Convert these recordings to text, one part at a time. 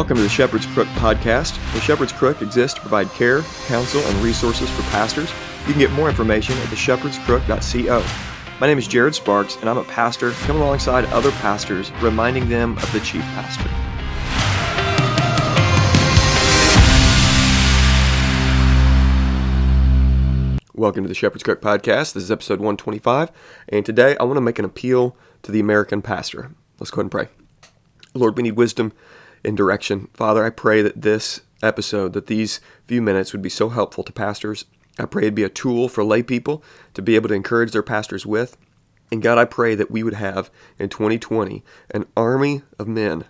Welcome to the Shepherd's Crook podcast. The Shepherd's Crook exists to provide care, counsel, and resources for pastors. You can get more information at theshepherdscrook.co. My name is Jared Sparks, and I'm a pastor coming alongside other pastors, reminding them of the chief pastor. Welcome to the Shepherd's Crook podcast. This is episode 125, and today I want to make an appeal to the American pastor. Let's go ahead and pray. Lord, we need wisdom in direction. Father, I pray that this episode, that these few minutes would be so helpful to pastors. I pray it'd be a tool for lay people to be able to encourage their pastors with. And God, I pray that we would have in 2020 an army of men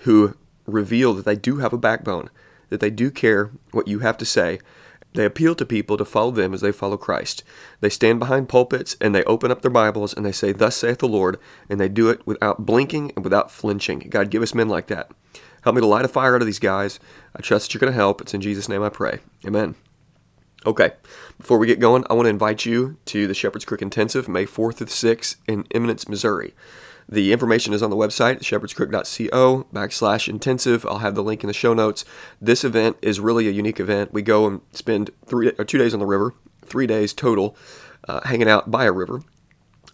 who reveal that they do have a backbone, that they do care what you have to say. They appeal to people to follow them as they follow Christ. They stand behind pulpits and they open up their Bibles and they say, Thus saith the Lord, and they do it without blinking and without flinching. God, give us men like that. Help me to light a fire out of these guys. I trust that you're going to help. It's in Jesus' name I pray. Amen. Okay, before we get going, I want to invite you to the Shepherd's Crook Intensive, May 4th through 6th in Eminence, Missouri. The information is on the website, shepherdscrook.co backslash intensive. I'll have the link in the show notes. This event is really a unique event. We go and spend three or two days on the river, three days total, uh, hanging out by a river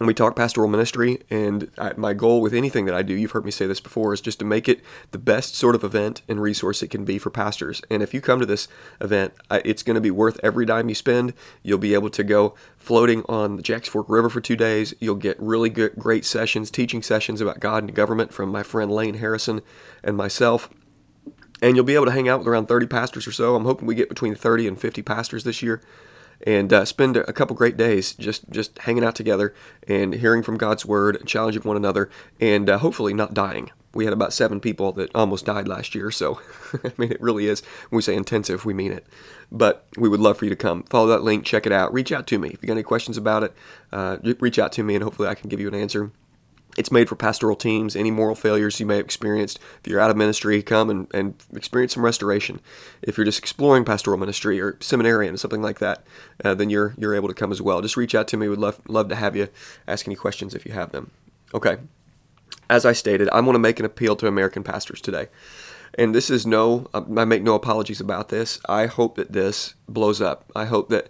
and we talk pastoral ministry. And I, my goal with anything that I do, you've heard me say this before, is just to make it the best sort of event and resource it can be for pastors. And if you come to this event, it's going to be worth every dime you spend. You'll be able to go floating on the Jacks Fork River for two days. You'll get really good, great sessions, teaching sessions about God and government from my friend Lane Harrison and myself and you'll be able to hang out with around 30 pastors or so. I'm hoping we get between 30 and 50 pastors this year and uh, spend a couple great days just just hanging out together and hearing from God's word, challenging one another, and uh, hopefully not dying. We had about seven people that almost died last year, so I mean, it really is. When we say intensive, we mean it. But we would love for you to come. Follow that link, check it out, reach out to me. If you got any questions about it, uh, reach out to me, and hopefully I can give you an answer. It's made for pastoral teams, any moral failures you may have experienced. If you're out of ministry, come and, and experience some restoration. If you're just exploring pastoral ministry or seminarian, or something like that, uh, then you're you're able to come as well. Just reach out to me. We'd love, love to have you ask any questions if you have them. Okay. As I stated, I want to make an appeal to American pastors today. And this is no, I make no apologies about this. I hope that this blows up. I hope that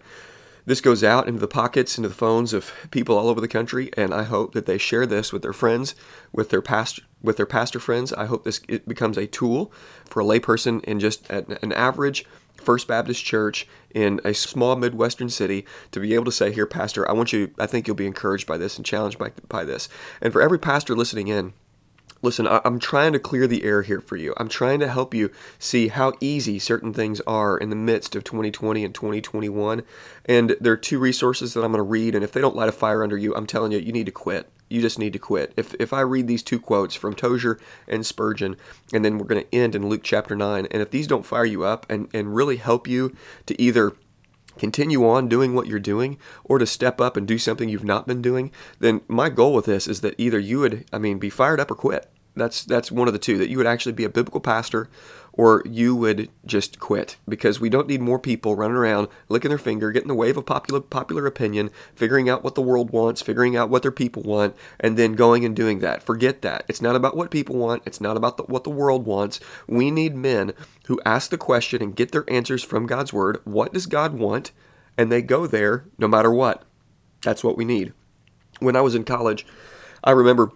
this goes out into the pockets, into the phones of people all over the country, and I hope that they share this with their friends, with their pastor, with their pastor friends. I hope this it becomes a tool for a layperson in just an average First Baptist church in a small Midwestern city to be able to say, Here, Pastor, I want you, I think you'll be encouraged by this and challenged by, by this. And for every pastor listening in, Listen, I'm trying to clear the air here for you. I'm trying to help you see how easy certain things are in the midst of 2020 and 2021. And there are two resources that I'm going to read, and if they don't light a fire under you, I'm telling you, you need to quit. You just need to quit. If, if I read these two quotes from Tozer and Spurgeon, and then we're going to end in Luke chapter 9, and if these don't fire you up and, and really help you to either continue on doing what you're doing or to step up and do something you've not been doing, then my goal with this is that either you would, I mean, be fired up or quit. That's that's one of the two that you would actually be a biblical pastor or you would just quit because we don't need more people running around licking their finger, getting the wave of popular popular opinion, figuring out what the world wants, figuring out what their people want, and then going and doing that. Forget that. It's not about what people want. It's not about the, what the world wants. We need men who ask the question and get their answers from God's word. What does God want? And they go there no matter what. That's what we need. When I was in college, I remember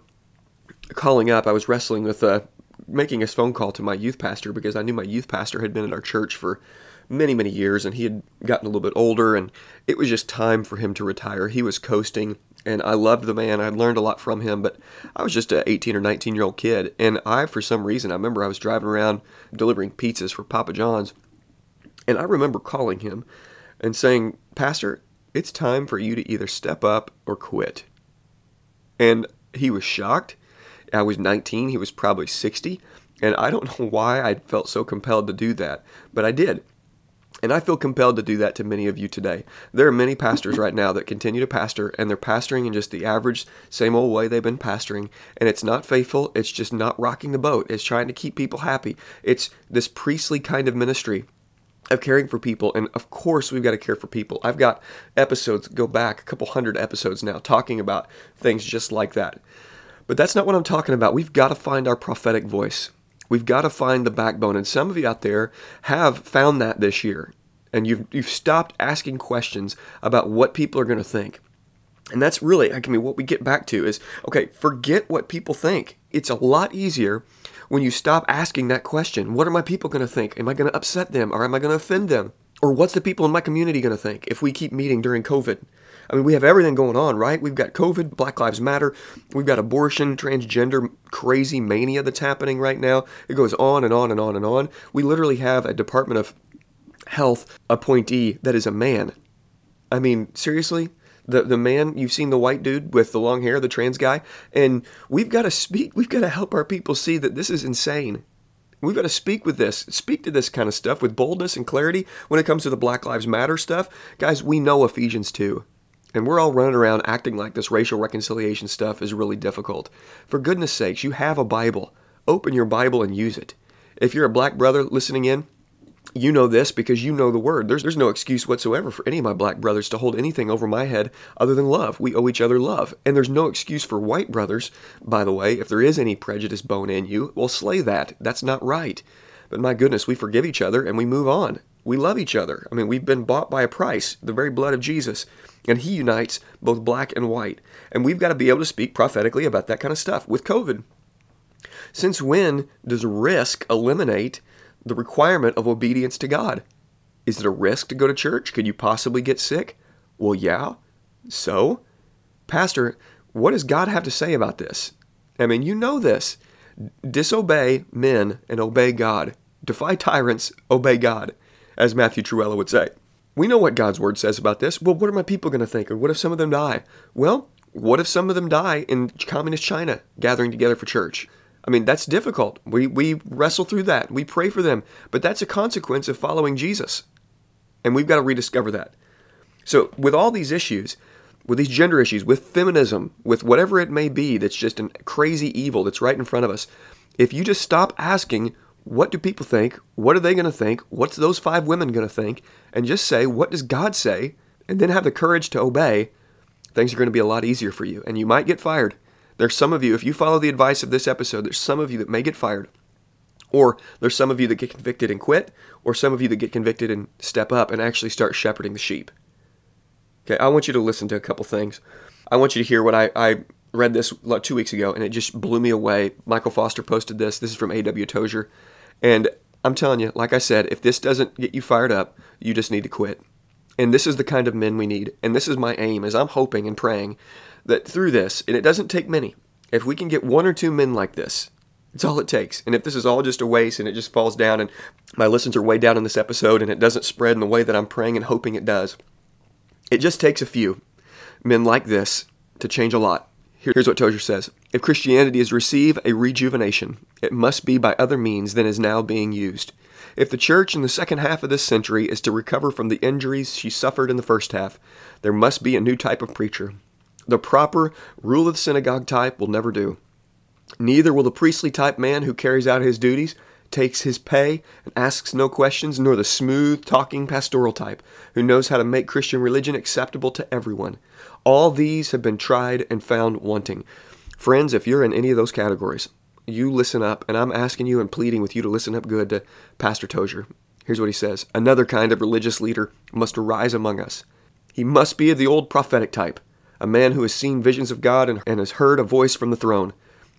calling up. I was wrestling with uh, making a phone call to my youth pastor because I knew my youth pastor had been at our church for many, many years and he had gotten a little bit older and it was just time for him to retire. He was coasting and I loved the man. I learned a lot from him, but I was just an 18 or 19 year old kid. And I, for some reason, I remember I was driving around delivering pizzas for Papa John's and I remember calling him and saying, Pastor, it's time for you to either step up or quit. And he was shocked I was 19, he was probably 60, and I don't know why I felt so compelled to do that, but I did. And I feel compelled to do that to many of you today. There are many pastors right now that continue to pastor, and they're pastoring in just the average, same old way they've been pastoring. And it's not faithful, it's just not rocking the boat. It's trying to keep people happy. It's this priestly kind of ministry of caring for people. And of course, we've got to care for people. I've got episodes, go back a couple hundred episodes now, talking about things just like that. But that's not what I'm talking about. We've got to find our prophetic voice. We've got to find the backbone. And some of you out there have found that this year. And you've, you've stopped asking questions about what people are going to think. And that's really, I mean, what we get back to is okay, forget what people think. It's a lot easier when you stop asking that question What are my people going to think? Am I going to upset them? Or am I going to offend them? Or what's the people in my community going to think if we keep meeting during COVID? I mean, we have everything going on, right? We've got COVID, Black Lives Matter, we've got abortion, transgender crazy mania that's happening right now. It goes on and on and on and on. We literally have a Department of Health appointee that is a man. I mean, seriously? the the man you've seen the white dude with the long hair, the trans guy, and we've got to speak. We've got to help our people see that this is insane. We've got to speak with this, speak to this kind of stuff with boldness and clarity when it comes to the Black Lives Matter stuff. Guys, we know Ephesians 2. And we're all running around acting like this racial reconciliation stuff is really difficult. For goodness sakes, you have a Bible. Open your Bible and use it. If you're a black brother listening in, you know this because you know the word. There's, there's no excuse whatsoever for any of my black brothers to hold anything over my head other than love. We owe each other love. And there's no excuse for white brothers, by the way, if there is any prejudice bone in you, well, slay that. That's not right. But my goodness, we forgive each other and we move on. We love each other. I mean, we've been bought by a price, the very blood of Jesus, and He unites both black and white. And we've got to be able to speak prophetically about that kind of stuff with COVID. Since when does risk eliminate the requirement of obedience to God. Is it a risk to go to church? Could you possibly get sick? Well, yeah. So, Pastor, what does God have to say about this? I mean, you know this. Disobey men and obey God. Defy tyrants, obey God, as Matthew Trewhella would say. We know what God's word says about this. Well, what are my people going to think? Or what if some of them die? Well, what if some of them die in communist China gathering together for church? I mean, that's difficult. We, we wrestle through that. We pray for them. But that's a consequence of following Jesus. And we've got to rediscover that. So, with all these issues, with these gender issues, with feminism, with whatever it may be that's just a crazy evil that's right in front of us, if you just stop asking, what do people think? What are they going to think? What's those five women going to think? And just say, what does God say? And then have the courage to obey, things are going to be a lot easier for you. And you might get fired. There's some of you, if you follow the advice of this episode, there's some of you that may get fired. Or there's some of you that get convicted and quit, or some of you that get convicted and step up and actually start shepherding the sheep. Okay, I want you to listen to a couple things. I want you to hear what I, I read this two weeks ago, and it just blew me away. Michael Foster posted this. This is from A.W. Tozer. And I'm telling you, like I said, if this doesn't get you fired up, you just need to quit. And this is the kind of men we need. And this is my aim, as I'm hoping and praying that through this, and it doesn't take many, if we can get one or two men like this, it's all it takes. And if this is all just a waste and it just falls down and my listens are way down in this episode and it doesn't spread in the way that I'm praying and hoping it does, it just takes a few men like this to change a lot. Here's what Tozer says If Christianity is to receive a rejuvenation, it must be by other means than is now being used. If the church in the second half of this century is to recover from the injuries she suffered in the first half, there must be a new type of preacher, the proper rule of the synagogue type will never do. Neither will the priestly type man who carries out his duties, takes his pay, and asks no questions, nor the smooth talking pastoral type who knows how to make Christian religion acceptable to everyone. All these have been tried and found wanting. Friends, if you're in any of those categories, you listen up, and I'm asking you and pleading with you to listen up good to Pastor Tozer. Here's what he says Another kind of religious leader must arise among us. He must be of the old prophetic type a man who has seen visions of God and, and has heard a voice from the throne.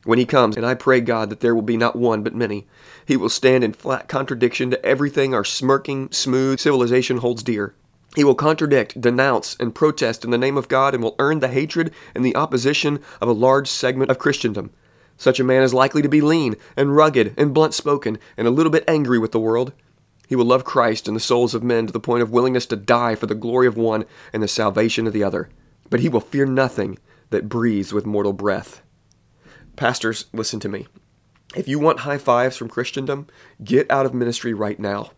When he comes, and I pray God that there will be not one but many, he will stand in flat contradiction to everything our smirking, smooth civilization holds dear. He will contradict, denounce, and protest in the name of God and will earn the hatred and the opposition of a large segment of Christendom. Such a man is likely to be lean and rugged and blunt spoken and a little bit angry with the world. He will love Christ and the souls of men to the point of willingness to die for the glory of one and the salvation of the other but he will fear nothing that breathes with mortal breath. Pastors, listen to me. If you want high fives from Christendom, get out of ministry right now.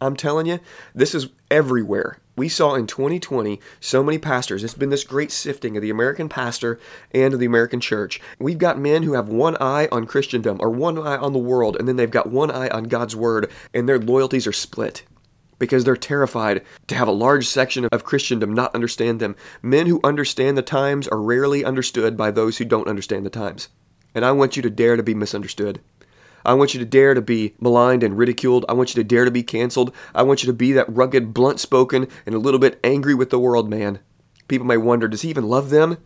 I'm telling you, this is everywhere. We saw in 2020 so many pastors. It's been this great sifting of the American pastor and of the American church. We've got men who have one eye on Christendom or one eye on the world, and then they've got one eye on God's word, and their loyalties are split because they're terrified to have a large section of Christendom not understand them. Men who understand the times are rarely understood by those who don't understand the times. And I want you to dare to be misunderstood. I want you to dare to be maligned and ridiculed. I want you to dare to be canceled. I want you to be that rugged, blunt spoken, and a little bit angry with the world man. People may wonder, does he even love them?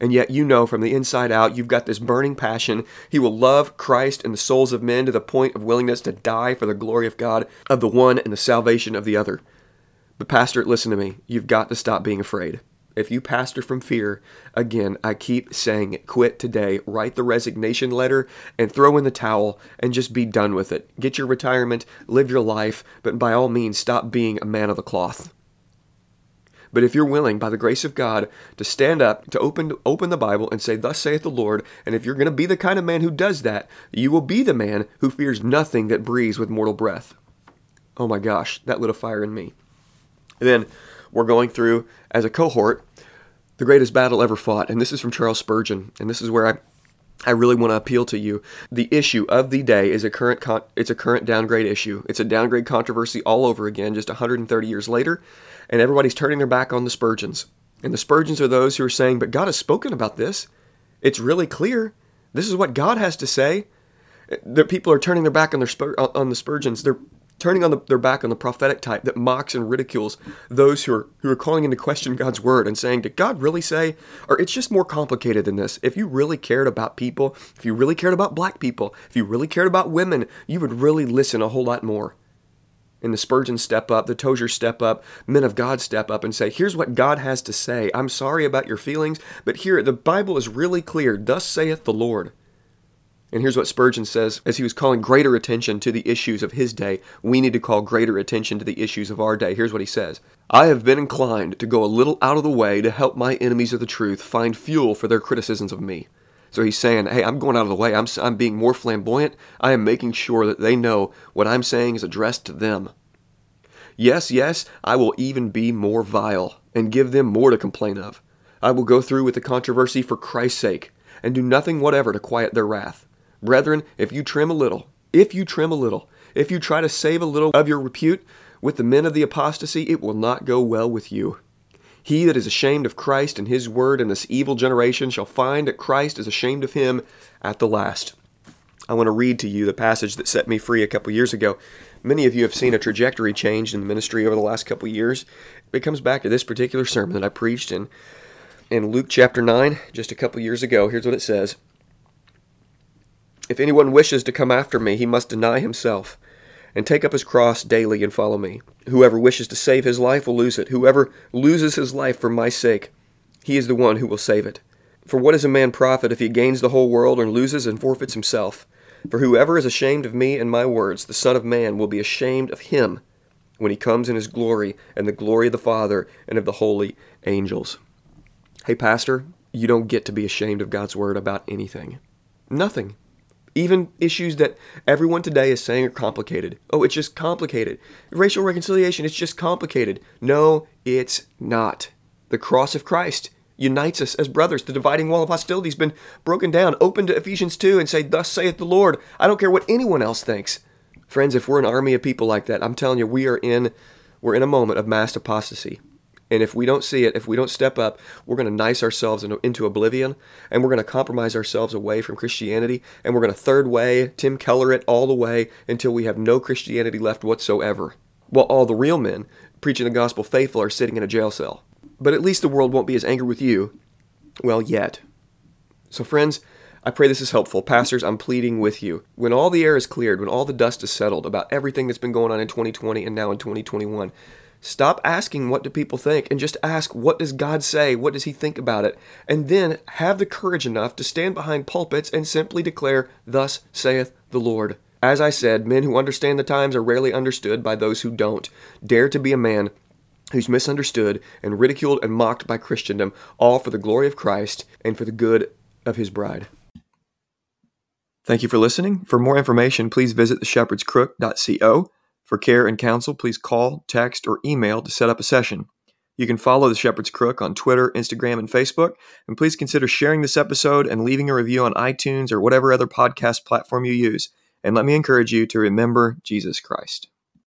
And yet, you know from the inside out, you've got this burning passion. He will love Christ and the souls of men to the point of willingness to die for the glory of God, of the one and the salvation of the other. But, Pastor, listen to me. You've got to stop being afraid. If you pastor from fear, again, I keep saying it. Quit today. Write the resignation letter and throw in the towel and just be done with it. Get your retirement, live your life, but by all means, stop being a man of the cloth. But if you're willing, by the grace of God, to stand up, to open open the Bible and say, Thus saith the Lord, and if you're going to be the kind of man who does that, you will be the man who fears nothing that breathes with mortal breath. Oh my gosh, that lit a fire in me. And then we're going through, as a cohort, the greatest battle ever fought. And this is from Charles Spurgeon. And this is where I I really want to appeal to you. The issue of the day is a current con- it's a current downgrade issue. It's a downgrade controversy all over again just 130 years later and everybody's turning their back on the Spurgeons. And the Spurgeons are those who are saying, but God has spoken about this. It's really clear. This is what God has to say. The people are turning their back on their Spur- on the Spurgeons. They're turning on the, their back on the prophetic type that mocks and ridicules those who are who are calling into question God's word and saying, "Did God really say?" Or it's just more complicated than this. If you really cared about people, if you really cared about black people, if you really cared about women, you would really listen a whole lot more and the Spurgeons step up, the Tozers step up, men of God step up and say, Here's what God has to say. I'm sorry about your feelings, but here, the Bible is really clear. Thus saith the Lord. And here's what Spurgeon says as he was calling greater attention to the issues of his day. We need to call greater attention to the issues of our day. Here's what he says I have been inclined to go a little out of the way to help my enemies of the truth find fuel for their criticisms of me. So he's saying, hey, I'm going out of the way. I'm, I'm being more flamboyant. I am making sure that they know what I'm saying is addressed to them. Yes, yes, I will even be more vile and give them more to complain of. I will go through with the controversy for Christ's sake and do nothing whatever to quiet their wrath. Brethren, if you trim a little, if you trim a little, if you try to save a little of your repute with the men of the apostasy, it will not go well with you. He that is ashamed of Christ and his word in this evil generation shall find that Christ is ashamed of him at the last. I want to read to you the passage that set me free a couple years ago. Many of you have seen a trajectory change in the ministry over the last couple years. It comes back to this particular sermon that I preached in in Luke chapter 9 just a couple years ago. Here's what it says. If anyone wishes to come after me, he must deny himself and take up his cross daily and follow me. Whoever wishes to save his life will lose it. Whoever loses his life for my sake, he is the one who will save it. For what is a man profit if he gains the whole world and loses and forfeits himself? For whoever is ashamed of me and my words, the Son of Man will be ashamed of him when he comes in his glory and the glory of the Father and of the holy angels. Hey, Pastor, you don't get to be ashamed of God's word about anything. Nothing. Even issues that everyone today is saying are complicated. Oh, it's just complicated. Racial reconciliation, it's just complicated. No, it's not. The cross of Christ unites us as brothers. The dividing wall of hostility has been broken down. Open to Ephesians 2 and say, Thus saith the Lord. I don't care what anyone else thinks. Friends, if we're an army of people like that, I'm telling you, we are in we're in a moment of mass apostasy. And if we don't see it, if we don't step up, we're going to nice ourselves into oblivion and we're going to compromise ourselves away from Christianity and we're going to third way, Tim Keller it all the way until we have no Christianity left whatsoever. While all the real men preaching the gospel faithful are sitting in a jail cell. But at least the world won't be as angry with you. Well, yet. So, friends, I pray this is helpful. Pastors, I'm pleading with you. When all the air is cleared, when all the dust is settled about everything that's been going on in 2020 and now in 2021, Stop asking what do people think and just ask what does God say? What does he think about it? And then have the courage enough to stand behind pulpits and simply declare, Thus saith the Lord. As I said, men who understand the times are rarely understood by those who don't. Dare to be a man who's misunderstood and ridiculed and mocked by Christendom, all for the glory of Christ and for the good of his bride. Thank you for listening. For more information, please visit theshepherdscrook.co for care and counsel, please call, text, or email to set up a session. You can follow The Shepherd's Crook on Twitter, Instagram, and Facebook. And please consider sharing this episode and leaving a review on iTunes or whatever other podcast platform you use. And let me encourage you to remember Jesus Christ.